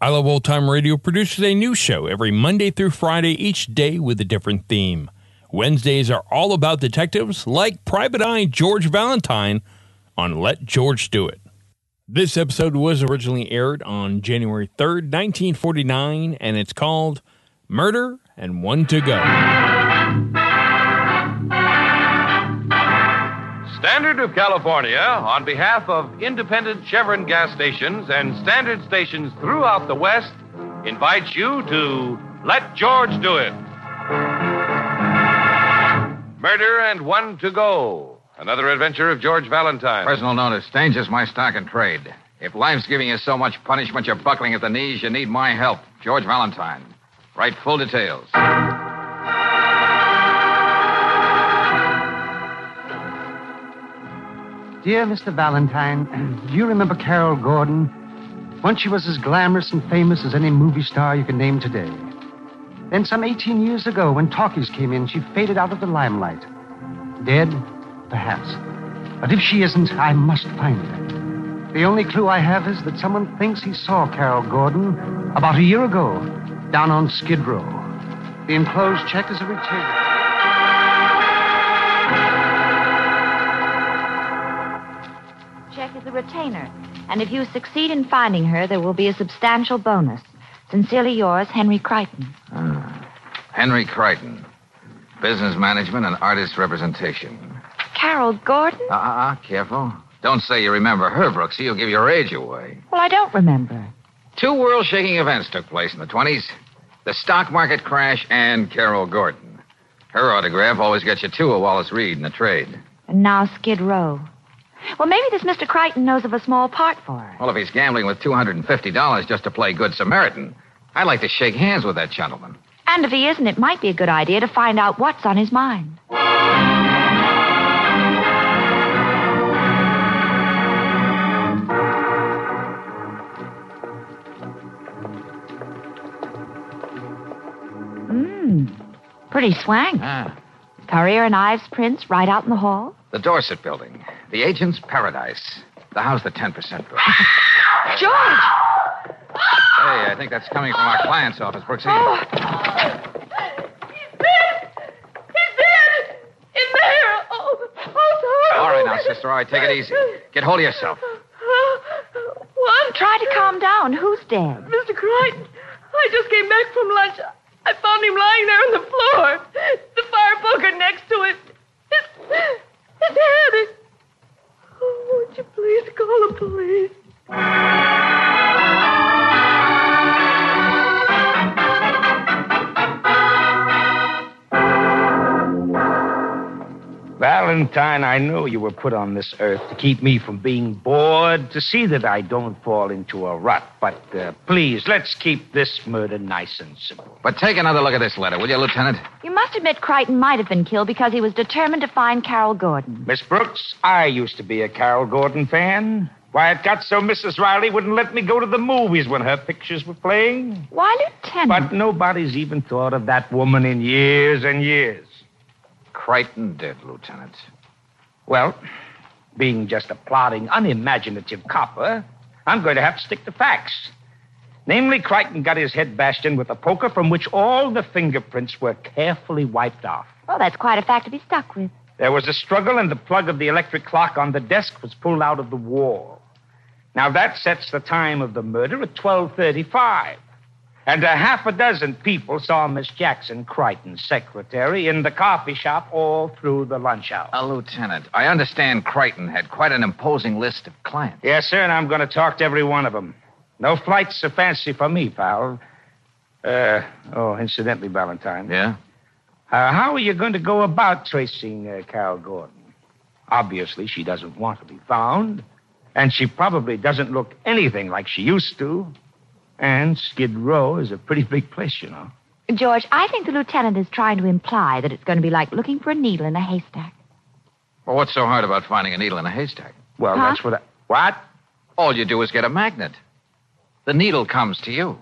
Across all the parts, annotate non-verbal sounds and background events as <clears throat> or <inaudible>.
I Love Old Time Radio produces a new show every Monday through Friday, each day with a different theme. Wednesdays are all about detectives, like Private Eye George Valentine on Let George Do It. This episode was originally aired on January 3rd, 1949, and it's called Murder and One to Go. Standard of California, on behalf of independent Chevron gas stations and standard stations throughout the West, invites you to Let George Do It. Murder and One to Go. Another adventure of George Valentine. Personal notice. Danger's my stock and trade. If life's giving you so much punishment you're buckling at the knees, you need my help. George Valentine. Write full details. Dear Mr. Valentine, <clears throat> do you remember Carol Gordon? Once she was as glamorous and famous as any movie star you can name today. Then, some 18 years ago, when talkies came in, she faded out of the limelight. Dead? Perhaps. But if she isn't, I must find her. The only clue I have is that someone thinks he saw Carol Gordon about a year ago down on Skid Row. The enclosed check is a retainer. A retainer. And if you succeed in finding her, there will be a substantial bonus. Sincerely yours, Henry Crichton. Ah. Henry Crichton. Business management and artist representation. Carol Gordon? Uh uh uh, careful. Don't say you remember her, Brooksy. You'll give your age away. Well, I don't remember. Two world shaking events took place in the 20s the stock market crash and Carol Gordon. Her autograph always gets you two of Wallace Reid in the trade. And now Skid Row. Well, maybe this Mr. Crichton knows of a small part for her. Well, if he's gambling with $250 just to play Good Samaritan, I'd like to shake hands with that gentleman. And if he isn't, it might be a good idea to find out what's on his mind. Mmm. Pretty swank. Ah, Currier and Ives prints right out in the hall. the Dorset building. The agent's paradise. The house the 10% book. George! Hey, I think that's coming from our client's office, Brooksy. Oh, He's dead! He's dead! In there! Oh, oh, sorry. All right now, sister. All right, take it easy. Get hold of yourself. What? try to calm down. Who's dead? Mr. Crichton, I just came back from lunch. I found him lying there on the floor. The fire poker next to him. His, his head is... Oh, would you please call the police? Valentine, I know you were put on this earth to keep me from being bored, to see that I don't fall into a rut. But uh, please, let's keep this murder nice and simple. But take another look at this letter, will you, Lieutenant? You must admit Crichton might have been killed because he was determined to find Carol Gordon. Miss Brooks, I used to be a Carol Gordon fan. Why, it got so Mrs. Riley wouldn't let me go to the movies when her pictures were playing. Why, Lieutenant? But nobody's even thought of that woman in years and years. Crichton did, Lieutenant. Well, being just a plodding, unimaginative copper, I'm going to have to stick to facts. Namely, Crichton got his head bashed in with a poker from which all the fingerprints were carefully wiped off. Well, that's quite a fact to be stuck with. There was a struggle, and the plug of the electric clock on the desk was pulled out of the wall. Now that sets the time of the murder at 12:35. And a half a dozen people saw Miss Jackson Crichton, secretary, in the coffee shop all through the lunch hour. Uh, Lieutenant, I understand Crichton had quite an imposing list of clients. Yes, sir, and I'm going to talk to every one of them. No flights so fancy for me, pal. Uh, oh, incidentally, Valentine. Yeah? Uh, how are you going to go about tracing uh, Carol Gordon? Obviously, she doesn't want to be found, and she probably doesn't look anything like she used to. And Skid Row is a pretty big place, you know. George, I think the lieutenant is trying to imply that it's going to be like looking for a needle in a haystack. Well, what's so hard about finding a needle in a haystack? Well, Huh? that's what I. What? All you do is get a magnet. The needle comes to you.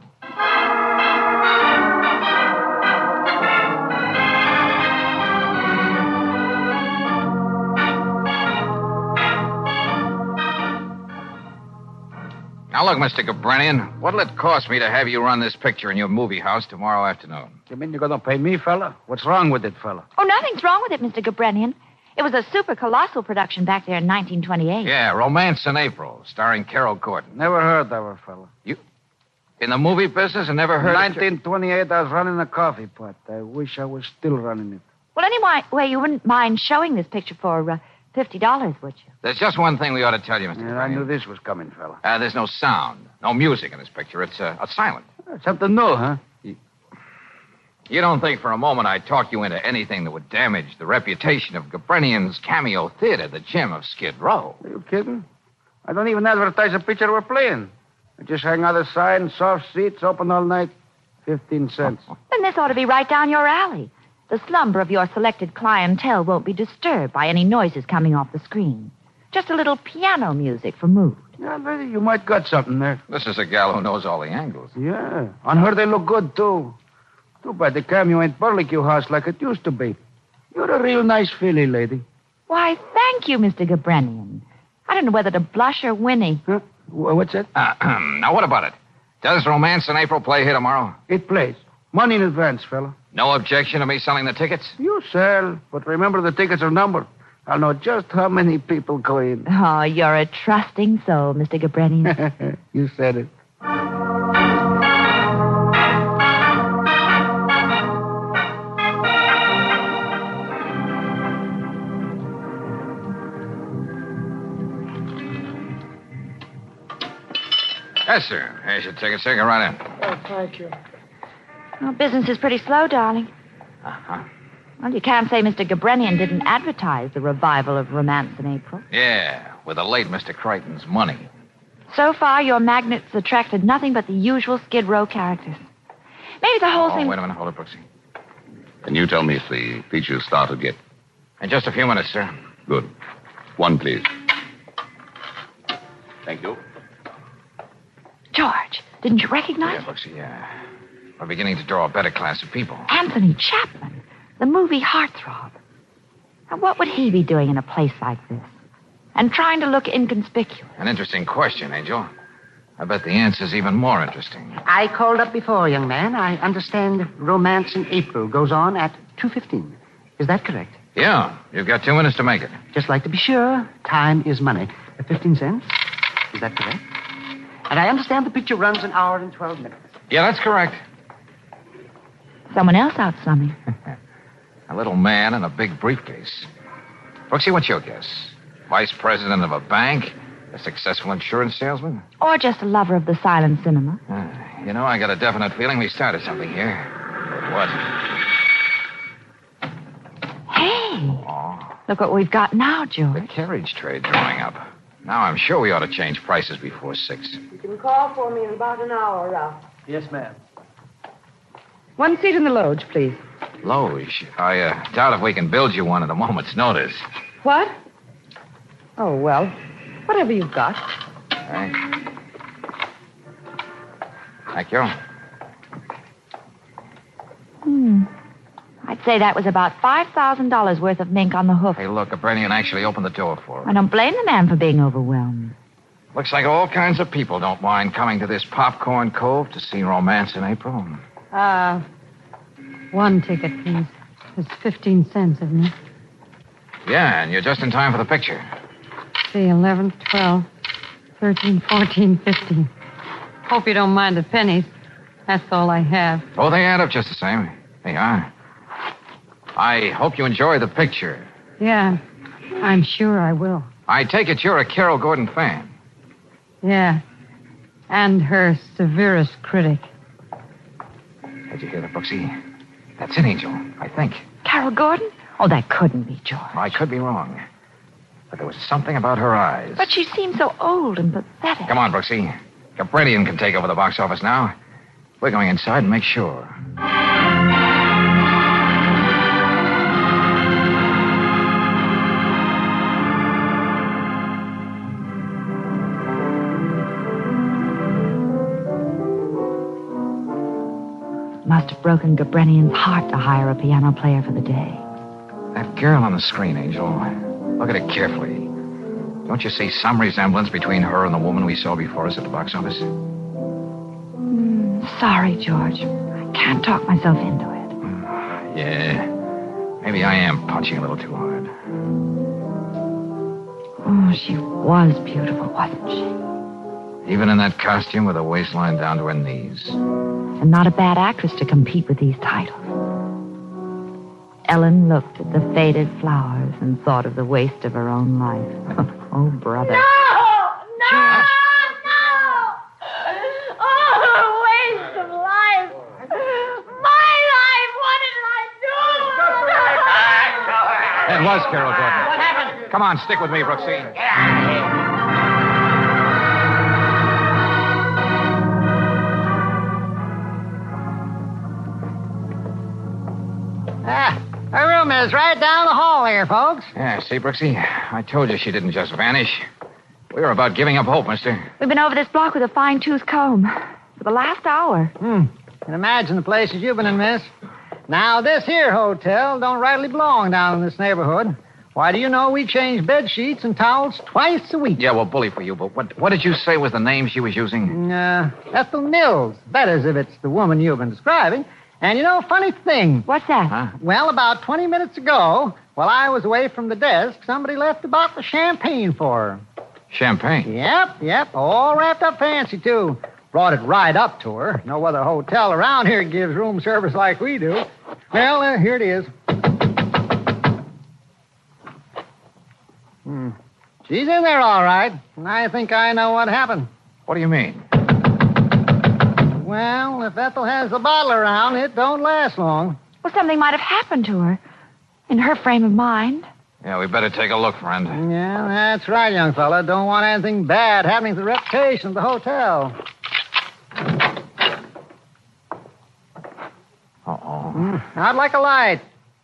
Now, look, Mr. Gabranian, what'll it cost me to have you run this picture in your movie house tomorrow afternoon? You mean you're going to pay me, fella? What's wrong with it, fella? Oh, nothing's wrong with it, Mr. Gabrenian. It was a super colossal production back there in 1928. Yeah, Romance in April, starring Carol Gordon. Never heard of her, fella. You? In the movie business, I never heard of 1928, I was running a coffee pot. I wish I was still running it. Well, anyway, well, you wouldn't mind showing this picture for uh, $50, would you? There's just one thing we ought to tell you, Mr. Yeah, I Gabranian. knew this was coming, fella. Uh, there's no sound, no music in this picture. It's uh, it's silent. Something new, huh? You don't think for a moment I'd talk you into anything that would damage the reputation of Gabranian's cameo theater, the gym of Skid Row. Are you kidding? I don't even advertise the picture we're playing. I just hang out a sign, soft seats, open all night, 15 cents. Then this ought to be right down your alley. The slumber of your selected clientele won't be disturbed by any noises coming off the screen. Just a little piano music for mood. Yeah, lady, you might got something there. This is a gal who knows all the angles. Yeah. On her, they look good, too. Too bad the cameo ain't barbecue house like it used to be. You're a real nice filly, lady. Why, thank you, Mr. Gabrenian. I don't know whether to blush or whinny. Huh? Wh- What's that? <clears throat> now, what about it? Does Romance in April play here tomorrow? It plays. Money in advance, fella. No objection to me selling the tickets? You sell, but remember the tickets are numbered. I'll know just how many people go in. Oh, <laughs> you're a trusting soul, Mr. Gabrenian. <laughs> you said it. Yes, sir. Here's your ticket, sir. Go right in. Oh, thank you. Well, business is pretty slow, darling. Uh-huh. Well, you can't say Mr. Gabrenian didn't advertise the revival of romance in April. Yeah, with the late Mr. Crichton's money. So far, your magnets attracted nothing but the usual Skid Row characters. Maybe the whole oh, thing. wait a minute. Hold it, Brooksy. Can you tell me if the feature's started yet? In just a few minutes, sir. Good. One, please. Thank you. George, didn't you recognize him? Brooksy, yeah. We're beginning to draw a better class of people. Anthony Chapman, the movie heartthrob. Now, what would he be doing in a place like this? And trying to look inconspicuous. An interesting question, Angel. I bet the answer's even more interesting. I called up before, young man. I understand Romance in April goes on at 2.15. Is that correct? Yeah, you've got two minutes to make it. Just like to be sure, time is money. Uh, 15 cents? Is that correct? And I understand the picture runs an hour and 12 minutes. Yeah, that's correct. Someone else out <laughs> slumming. A little man in a big briefcase. Brooksy, what's your guess? Vice president of a bank? A successful insurance salesman? Or just a lover of the silent cinema. Uh, you know, I got a definite feeling we started something here. But what? Hey, Oh, look what we've got now, George. The carriage trade drawing up. Now I'm sure we ought to change prices before six. You can call for me in about an hour, Ralph. Yes, ma'am. One seat in the loge, please. Loge, I uh, doubt if we can build you one at a moment's notice. What? Oh, well, whatever you've got. Thanks. Thank you. Hmm. I'd say that was about $5,000 worth of mink on the hoof. Hey, look, Abranian actually opened the door for us. I don't blame the man for being overwhelmed. Looks like all kinds of people don't mind coming to this popcorn cove to see romance in April. Uh, one ticket, please. It's 15 cents, isn't it? Yeah, and you're just in time for the picture. See, 11, 12, 13, 14, 15. Hope you don't mind the pennies. That's all I have. Oh, they add up just the same. They are. I hope you enjoy the picture. Yeah, I'm sure I will. I take it you're a Carol Gordon fan. Yeah. And her severest critic. Did you hear that, Brooksy? That's it, Angel, I think. Carol Gordon? Oh, that couldn't be George. I could be wrong. But there was something about her eyes. But she seemed so old and pathetic. Come on, Brooksy. Gabranian can take over the box office now. We're going inside and make sure. Must have broken Gabrenian's heart to hire a piano player for the day. That girl on the screen, Angel. Look at her carefully. Don't you see some resemblance between her and the woman we saw before us at the box office? Hmm, sorry, George. I can't talk myself into it. Hmm, yeah. Maybe I am punching a little too hard. Oh, she was beautiful, wasn't she? Even in that costume with a waistline down to her knees. And not a bad actress to compete with these titles. Ellen looked at the faded flowers and thought of the waste of her own life. <laughs> oh, brother. No! No! No! Oh, waste of life. My life. What did I do? It was Carol Gordon. What happened? Come on, stick with me, Brooksy. Her right down the hall here, folks. Yeah, see, Brooksy? I told you she didn't just vanish. We were about giving up hope, mister. We've been over this block with a fine tooth comb for the last hour. Hmm. Can imagine the places you've been in, miss. Now, this here hotel don't rightly belong down in this neighborhood. Why do you know we change bed sheets and towels twice a week? Yeah, well, bully for you, but what, what did you say was the name she was using? Uh, Ethel Mills. That is, if it's the woman you've been describing. And you know, funny thing. What's that? Huh? Well, about 20 minutes ago, while I was away from the desk, somebody left a bottle of champagne for her. Champagne. Yep, yep. All wrapped up fancy, too. Brought it right up to her. No other hotel around here gives room service like we do. Well, uh, here it is. Hmm. She's in there all right, and I think I know what happened. What do you mean? Well, if Ethel has the bottle around, it don't last long. Well, something might have happened to her. In her frame of mind. Yeah, we better take a look, friend. Yeah, that's right, young fella. Don't want anything bad happening to the reputation of the hotel. Uh-oh. Hmm, I'd like a light.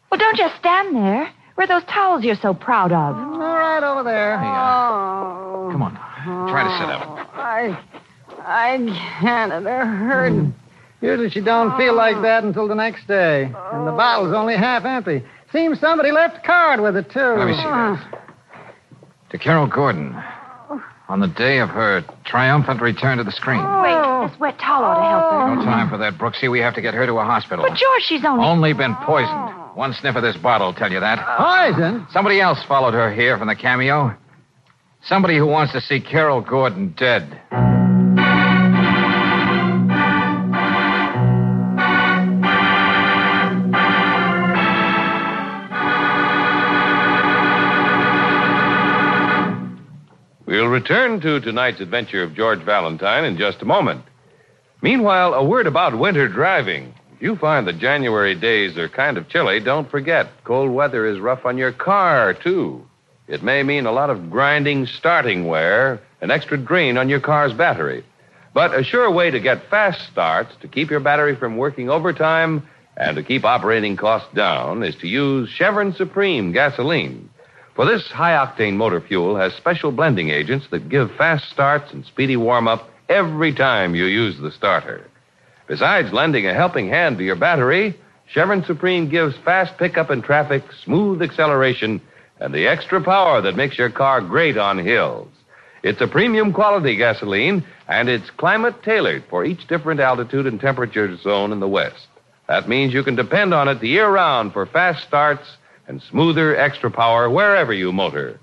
Well, don't just stand there. Where are those towels you're so proud of? All right over there. Hey, uh, Come on. Try to sit up. I, I can't. It hurt. Hmm. Usually she don't feel like oh. that until the next day, and the bottle's only half empty. Seems somebody left a card with it too. Let me see that. To Carol Gordon. On the day of her triumphant return to the screen. Oh. Wait, this wet towel ought to help her. No time for that, Brooksy. We have to get her to a hospital. But, George, she's only. Only been poisoned. Oh. One sniff of this bottle will tell you that. Poison? Somebody else followed her here from the cameo. Somebody who wants to see Carol Gordon dead. Return to tonight's adventure of George Valentine in just a moment. Meanwhile, a word about winter driving. If you find the January days are kind of chilly, don't forget cold weather is rough on your car, too. It may mean a lot of grinding starting wear an extra drain on your car's battery. But a sure way to get fast starts to keep your battery from working overtime and to keep operating costs down is to use Chevron Supreme gasoline. For this high octane motor fuel has special blending agents that give fast starts and speedy warm up every time you use the starter. Besides lending a helping hand to your battery, Chevron Supreme gives fast pickup in traffic, smooth acceleration, and the extra power that makes your car great on hills. It's a premium quality gasoline, and it's climate tailored for each different altitude and temperature zone in the West. That means you can depend on it the year round for fast starts and smoother extra power wherever you motor.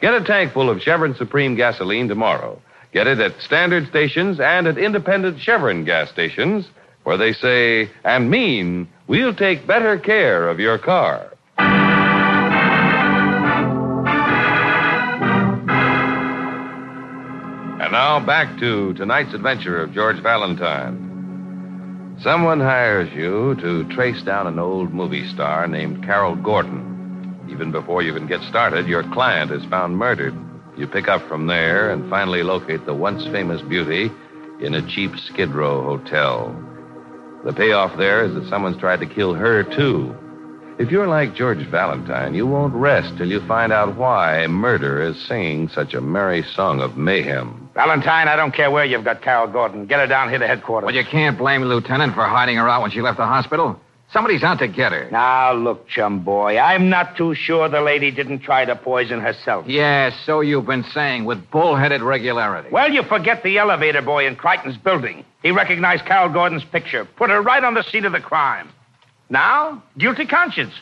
Get a tank full of Chevron Supreme gasoline tomorrow. Get it at standard stations and at independent Chevron gas stations where they say and mean we'll take better care of your car. And now back to tonight's adventure of George Valentine. Someone hires you to trace down an old movie star named Carol Gordon. Even before you can get started, your client is found murdered. You pick up from there and finally locate the once famous beauty in a cheap Skid Row hotel. The payoff there is that someone's tried to kill her, too. If you're like George Valentine, you won't rest till you find out why murder is singing such a merry song of mayhem. Valentine, I don't care where you've got Carol Gordon. Get her down here to headquarters. Well, you can't blame Lieutenant for hiding her out when she left the hospital. Somebody's out to get her. Now, look, chum boy, I'm not too sure the lady didn't try to poison herself. Yes, so you've been saying with bullheaded regularity. Well, you forget the elevator boy in Crichton's building. He recognized Carol Gordon's picture, put her right on the scene of the crime. Now, guilty conscience.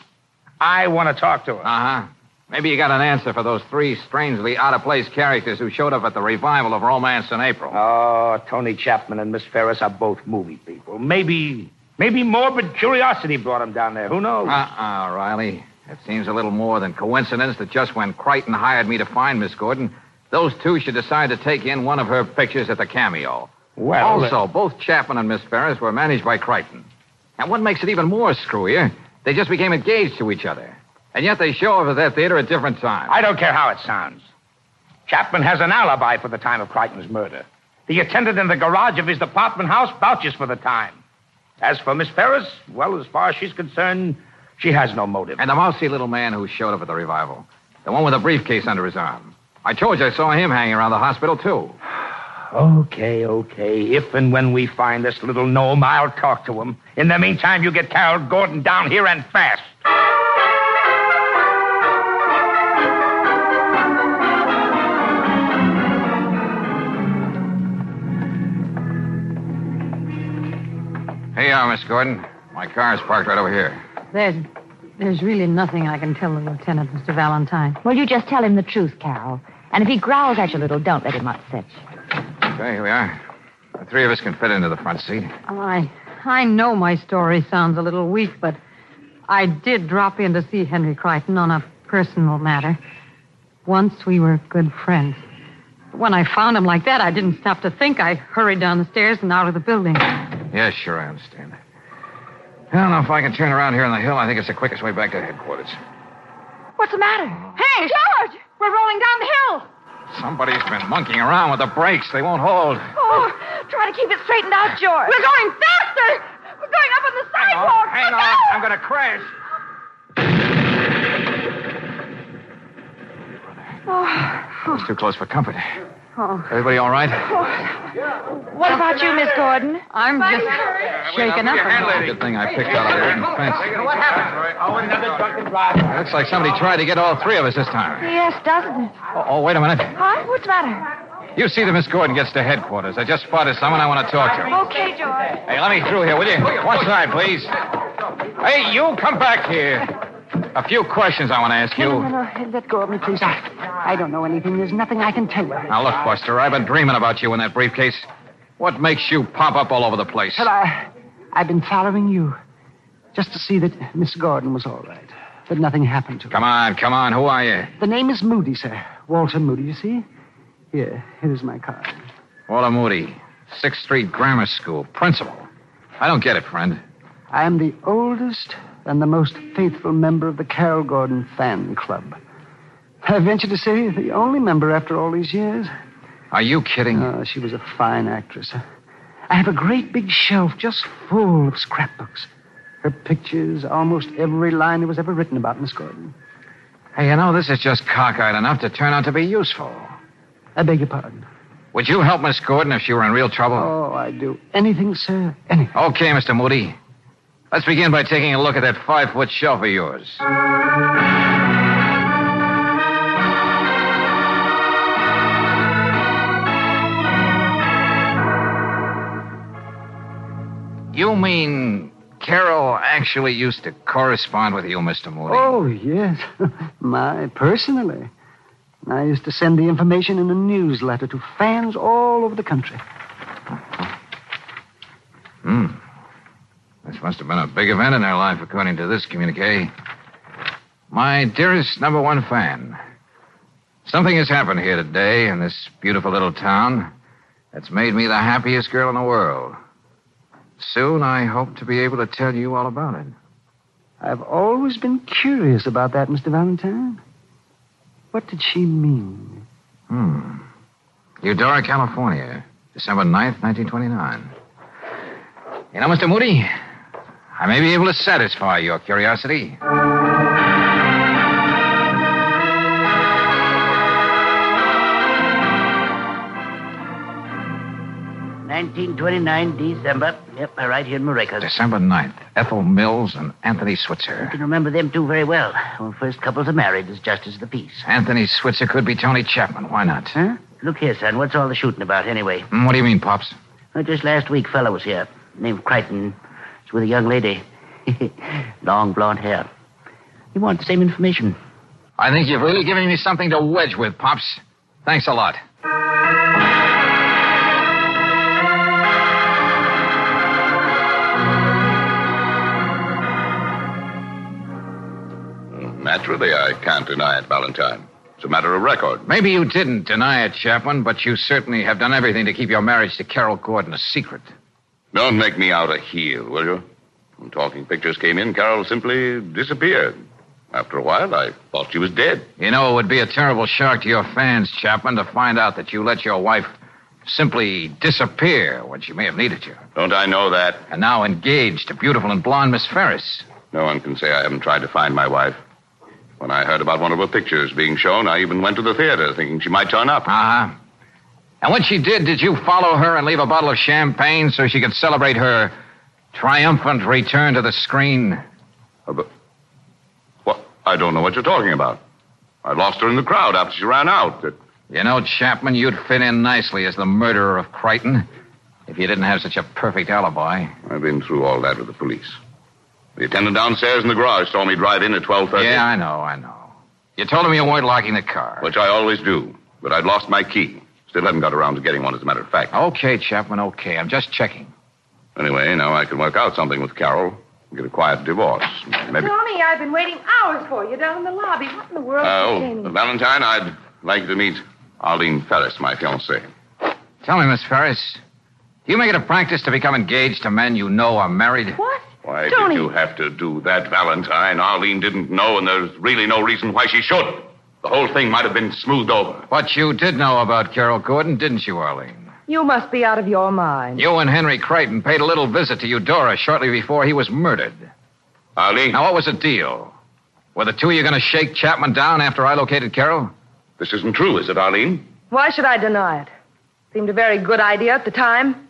I want to talk to her. Uh huh. Maybe you got an answer for those three strangely out of place characters who showed up at the revival of Romance in April. Oh, Tony Chapman and Miss Ferris are both movie people. Maybe, maybe morbid curiosity brought him down there. Who knows? Uh uh Riley. It seems a little more than coincidence that just when Crichton hired me to find Miss Gordon, those two should decide to take in one of her pictures at the cameo. Well, also, both Chapman and Miss Ferris were managed by Crichton. And what makes it even more screwier, they just became engaged to each other. And yet they show up at that theater at different times. I don't care how it sounds. Chapman has an alibi for the time of Crichton's murder. The attendant in the garage of his apartment house vouches for the time. As for Miss Ferris, well, as far as she's concerned, she has no motive. And the mousy little man who showed up at the revival. The one with a briefcase under his arm. I told you I saw him hanging around the hospital, too. <sighs> Okay, okay. If and when we find this little gnome, I'll talk to him. In the meantime, you get Carol Gordon down here and fast. Here you are, Miss Gordon. My car is parked right over here. There's, there's really nothing I can tell the lieutenant, Mr. Valentine. Well, you just tell him the truth, Carol. And if he growls at you a little, don't let him upset you. Okay, here we are. The three of us can fit into the front seat. I, I know my story sounds a little weak, but I did drop in to see Henry Crichton on a personal matter. Once we were good friends. When I found him like that, I didn't stop to think. I hurried down the stairs and out of the building. Yes, sure, I understand. I don't know if I can turn around here on the hill. I think it's the quickest way back to headquarters. What's the matter? Hey, George! We're rolling down the hill. Somebody's been monkeying around with the brakes. They won't hold. Oh, try to keep it straightened out, George. We're going faster. We're going up on the sidewalk. hang Look on. I'm going to crash. Oh, It's too close for comfort. Oh. Everybody all right? What about you, Miss Gordon? I'm just shaken up. a. Good thing I picked out a wooden fence. What happened? Oh, another drunken driver. Looks like somebody tried to get all three of us this time. Yes, doesn't it? Oh, oh, wait a minute. Huh? What's the matter? You see that Miss Gordon gets to headquarters. I just spotted someone I want to talk to. Okay, George. Hey, let me through here, will you? One side, please. Hey, you come back here. A few questions I want to ask you. No, no, no. Let go of me, please. I, I don't know anything. There's nothing I can tell you. Now, look, Buster, I've been dreaming about you in that briefcase. What makes you pop up all over the place? Well, I, I've been following you just to see that Miss Gordon was all right, that nothing happened to her. Come on, come on. Who are you? The name is Moody, sir. Walter Moody, you see? Here, here is my card. Walter Moody, Sixth Street Grammar School, principal. I don't get it, friend. I am the oldest and the most faithful member of the Carol Gordon fan club. I venture to say the only member after all these years. Are you kidding? Oh, she was a fine actress. I have a great big shelf just full of scrapbooks. Her pictures, almost every line that was ever written about Miss Gordon. Hey, you know, this is just cockeyed enough to turn out to be useful. I beg your pardon. Would you help Miss Gordon if she were in real trouble? Oh, I'd do anything, sir. Anything. Okay, Mr. Moody. Let's begin by taking a look at that five foot shelf of yours. You mean Carol actually used to correspond with you, Mr. Moody? Oh, yes. <laughs> My, personally. I used to send the information in a newsletter to fans all over the country. Hmm. This must have been a big event in her life, according to this communique. My dearest number one fan, something has happened here today in this beautiful little town that's made me the happiest girl in the world. Soon I hope to be able to tell you all about it. I've always been curious about that, Mr. Valentine. What did she mean? Hmm. Eudora, California, December 9th, 1929. You know, Mr. Moody, I may be able to satisfy your curiosity. 1929, December. Yep, I right here in Maracas. December 9th. Ethel Mills and Anthony Switzer. I can remember them two very well. Our first couples are married as justice of the peace. Anthony Switzer could be Tony Chapman. Why not? Huh? Look here, son. What's all the shooting about anyway? Hmm, What do you mean, Pops? Well, just last week, fellow was here. Named Crichton. He's with a young lady. <laughs> Long blonde hair. You want the same information. I think you've really given me something to wedge with, Pops. Thanks a lot. Mm, naturally, I can't deny it, Valentine. It's a matter of record. Maybe you didn't deny it, Chapman, but you certainly have done everything to keep your marriage to Carol Gordon a secret. Don't make me out a heel, will you? When talking pictures came in, Carol simply disappeared. After a while, I thought she was dead. You know, it would be a terrible shock to your fans, Chapman, to find out that you let your wife simply disappear when she may have needed you. Don't I know that? And now engaged to beautiful and blonde Miss Ferris. No one can say I haven't tried to find my wife. When I heard about one of her pictures being shown, I even went to the theater thinking she might turn up. Uh huh. And when she did, did you follow her and leave a bottle of champagne so she could celebrate her triumphant return to the screen? Uh, but- What? I don't know what you're talking about. I lost her in the crowd after she ran out. It- You know, Chapman, you'd fit in nicely as the murderer of Crichton if you didn't have such a perfect alibi. I've been through all that with the police. The attendant downstairs in the garage saw me drive in at 12.30. Yeah, I know, I know. You told him you weren't locking the car. Which I always do. But I'd lost my key. Still haven't got around to getting one, as a matter of fact. Okay, Chapman, okay. I'm just checking. Anyway, now I can work out something with Carol. Get a quiet divorce. Maybe. Tony, I've been waiting hours for you down in the lobby. What in the world? Uh, is oh, Janie? Valentine, I'd like to meet Arlene Ferris, my fiancée. Tell me, Miss Ferris, do you make it a practice to become engaged to men you know are married? What? Why Tony. did you have to do that, Valentine? Arlene didn't know, and there's really no reason why she should. The whole thing might have been smoothed over. But you did know about Carol Gordon, didn't you, Arlene? You must be out of your mind. You and Henry Crichton paid a little visit to Eudora shortly before he was murdered. Arlene. Now, what was the deal? Were the two of you going to shake Chapman down after I located Carol? This isn't true, is it, Arlene? Why should I deny it? Seemed a very good idea at the time.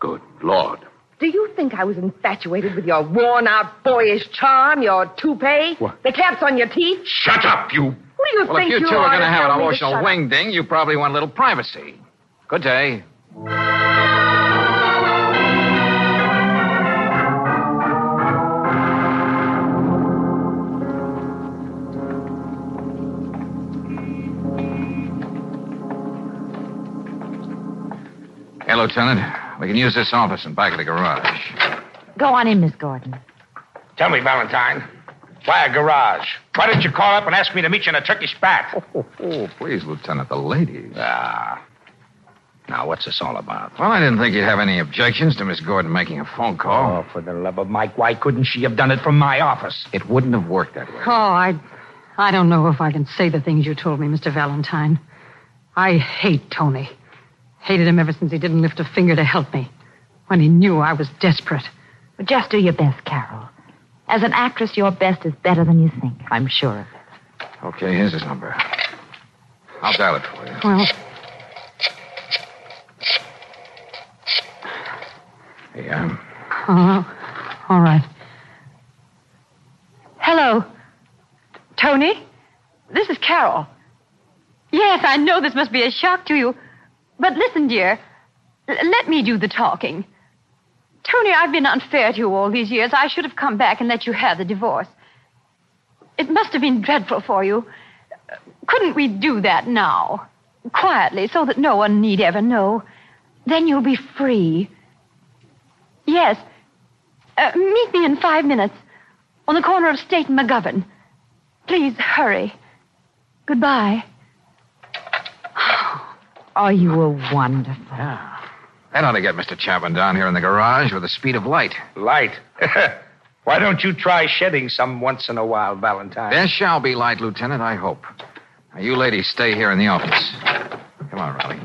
Good Lord. Do you think I was infatuated with your worn out boyish charm, your toupee, What? the caps on your teeth? Shut up, you. Who do you Well, if think you you two are are going to have an emotional wing ding, you probably want a little privacy. Good day. Hey, Lieutenant. We can use this office in back of the garage. Go on in, Miss Gordon. Tell me, Valentine, why a garage? Why didn't you call up and ask me to meet you in a Turkish bath? Oh, oh, please, Lieutenant, the ladies. Ah. Now, what's this all about? Well, I didn't think you'd have any objections to Miss Gordon making a phone call. Oh, for the love of Mike, why couldn't she have done it from my office? It wouldn't have worked that way. Oh, I, I don't know if I can say the things you told me, Mr. Valentine. I hate Tony. Hated him ever since he didn't lift a finger to help me. When he knew I was desperate. But just do your best, Carol. As an actress, your best is better than you think. I'm sure of it. Okay, here's his number. I'll dial it for you. Well, Here you are. oh, uh, all right. Hello. Tony? This is Carol. Yes, I know this must be a shock to you. But listen, dear. L- let me do the talking. Tony, I've been unfair to you all these years. I should have come back and let you have the divorce. It must have been dreadful for you. Couldn't we do that now? Quietly, so that no one need ever know. Then you'll be free. Yes. Uh, meet me in five minutes on the corner of State and McGovern. Please hurry. Goodbye. Oh, you were wonderful. That ought to get Mr. Chapman down here in the garage with the speed of light. Light. <laughs> Why don't you try shedding some once in a while, Valentine? There shall be light, Lieutenant, I hope. Now, you ladies stay here in the office. Come on, Riley.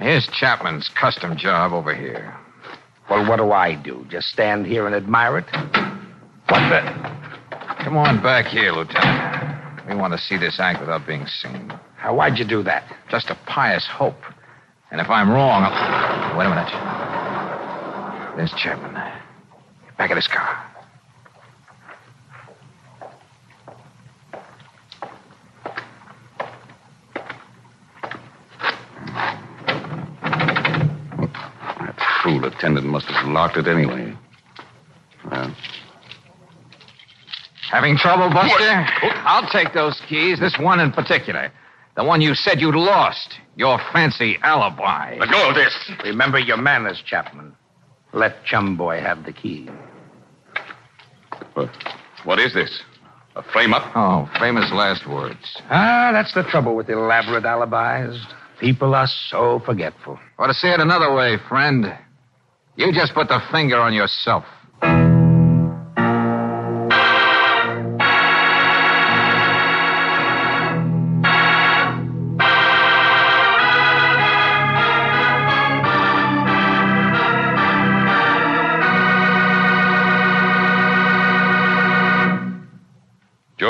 Here's Chapman's custom job over here. Well, what do I do? Just stand here and admire it? What the? Come on back here, Lieutenant. We want to see this act without being seen. How, why'd you do that? Just a pious hope. And if I'm wrong, I'll... Wait a minute. There's Chapman. Back of his car. That fool attendant must have locked it anyway. Well, Having trouble, Buster? I'll take those keys, this one in particular. The one you said you'd lost. Your fancy alibi. Let go of this. Remember your manners, Chapman. Let Chum Boy have the key. what- what is this? A frame up? Oh, famous last words. Ah, that's the trouble with elaborate alibis. People are so forgetful. Or to say it another way, friend, you just put the finger on yourself.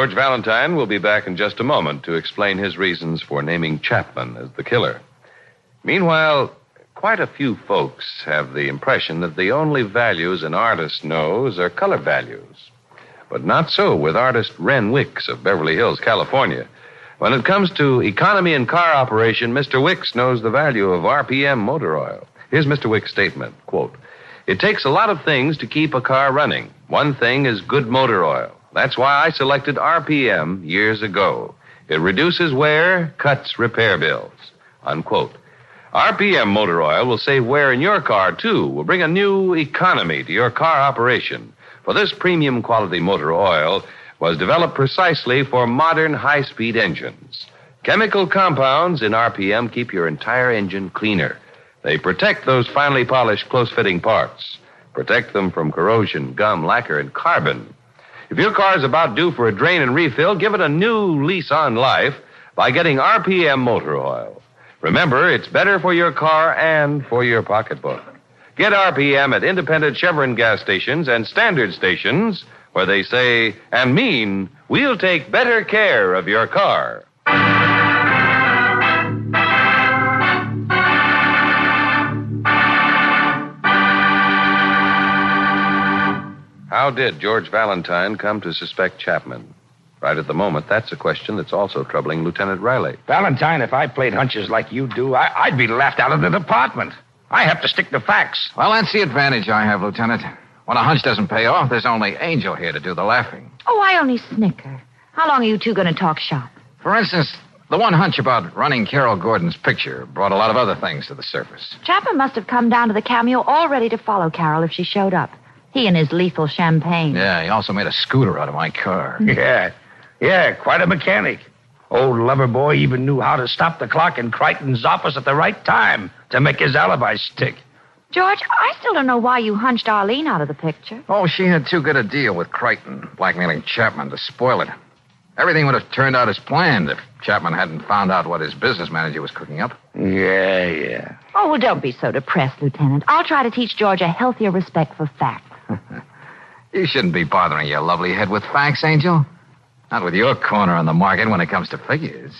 George Valentine will be back in just a moment to explain his reasons for naming Chapman as the killer. Meanwhile, quite a few folks have the impression that the only values an artist knows are color values. But not so with artist Ren Wicks of Beverly Hills, California. When it comes to economy in car operation, Mr. Wicks knows the value of RPM motor oil. Here's Mr. Wicks' statement quote, It takes a lot of things to keep a car running. One thing is good motor oil. That's why I selected RPM years ago. It reduces wear, cuts repair bills. Unquote. RPM motor oil will save wear in your car, too, will bring a new economy to your car operation. For this premium quality motor oil was developed precisely for modern high speed engines. Chemical compounds in RPM keep your entire engine cleaner. They protect those finely polished, close fitting parts, protect them from corrosion, gum, lacquer, and carbon. If your car is about due for a drain and refill, give it a new lease on life by getting RPM motor oil. Remember, it's better for your car and for your pocketbook. Get RPM at independent Chevron gas stations and standard stations where they say and mean, we'll take better care of your car. How did George Valentine come to suspect Chapman? Right at the moment, that's a question that's also troubling Lieutenant Riley. Valentine, if I played hunches like you do, I- I'd be laughed out of the department. I have to stick to facts. Well, that's the advantage I have, Lieutenant. When a hunch doesn't pay off, there's only Angel here to do the laughing. Oh, I only snicker. How long are you two going to talk shop? For instance, the one hunch about running Carol Gordon's picture brought a lot of other things to the surface. Chapman must have come down to the cameo all ready to follow Carol if she showed up. He and his lethal champagne. Yeah, he also made a scooter out of my car. Hmm. <laughs> Yeah. Yeah, quite a mechanic. Old lover boy even knew how to stop the clock in Crichton's office at the right time to make his alibi stick. George, I still don't know why you hunched Arlene out of the picture. Oh, she had too good a deal with Crichton, blackmailing Chapman to spoil it. Everything would have turned out as planned if Chapman hadn't found out what his business manager was cooking up. Yeah, yeah. Oh, well, don't be so depressed, Lieutenant. I'll try to teach George a healthier respect for facts. <laughs> You shouldn't be bothering your lovely head with facts, Angel. Not with your corner on the market when it comes to figures.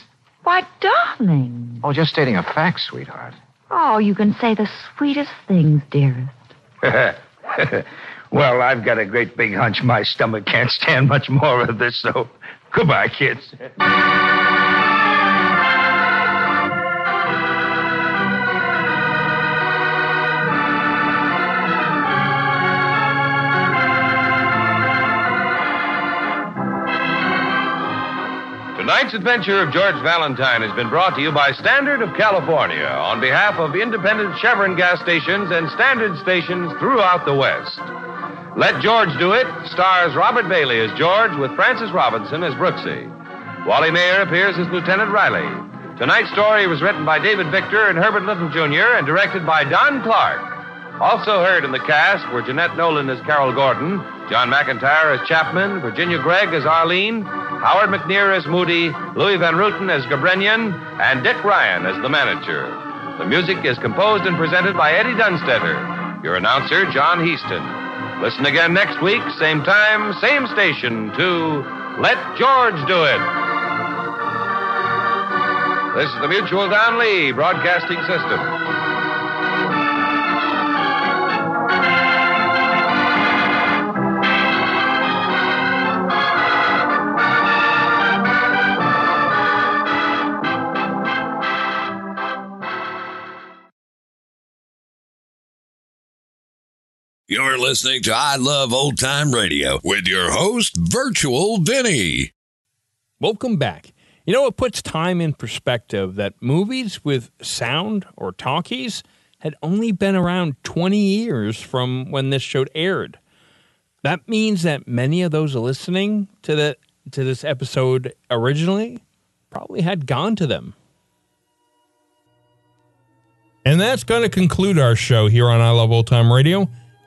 Why, darling. Oh, just stating a fact, sweetheart. Oh, you can say the sweetest things, dearest. <laughs> well, I've got a great big hunch my stomach can't stand much more of this, so goodbye, kids. Tonight's adventure of George Valentine has been brought to you by Standard of California on behalf of independent Chevron gas stations and Standard stations throughout the West. Let George Do It stars Robert Bailey as George with Frances Robinson as Brooksy. Wally Maher appears as Lieutenant Riley. Tonight's story was written by David Victor and Herbert Little Jr. and directed by Don Clark. Also heard in the cast were Jeanette Nolan as Carol Gordon, John McIntire as Chapman, Virginia Gregg as Arlene, Howard McNear as Moody, Louis Van Rooten as Gabrenian, and Dick Ryan as the manager. The music is composed and presented by Eddie Dunstedter. Your announcer, John Heaston. Listen again next week, same time, same station, to Let George Do It. This is the Mutual Don Lee Broadcasting System. You're listening to I Love Old Time Radio with your host, Virtual Vinny. Welcome back. You know, it puts time in perspective that movies with sound or talkies had only been around 20 years from when this show aired. That means that many of those listening to the to this episode originally probably had gone to them. And that's going to conclude our show here on I Love Old Time Radio.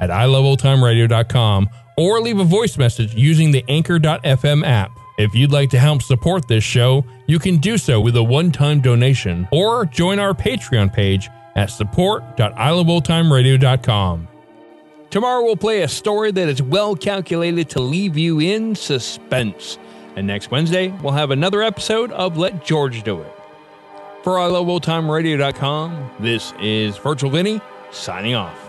at iloveoldtimeradio.com or leave a voice message using the Anchor.fm app. If you'd like to help support this show, you can do so with a one time donation or join our Patreon page at support.iloveoldtimeradio.com. Tomorrow we'll play a story that is well calculated to leave you in suspense. And next Wednesday, we'll have another episode of Let George Do It. For iloveoldtimeradio.com, this is Virtual Vinny signing off.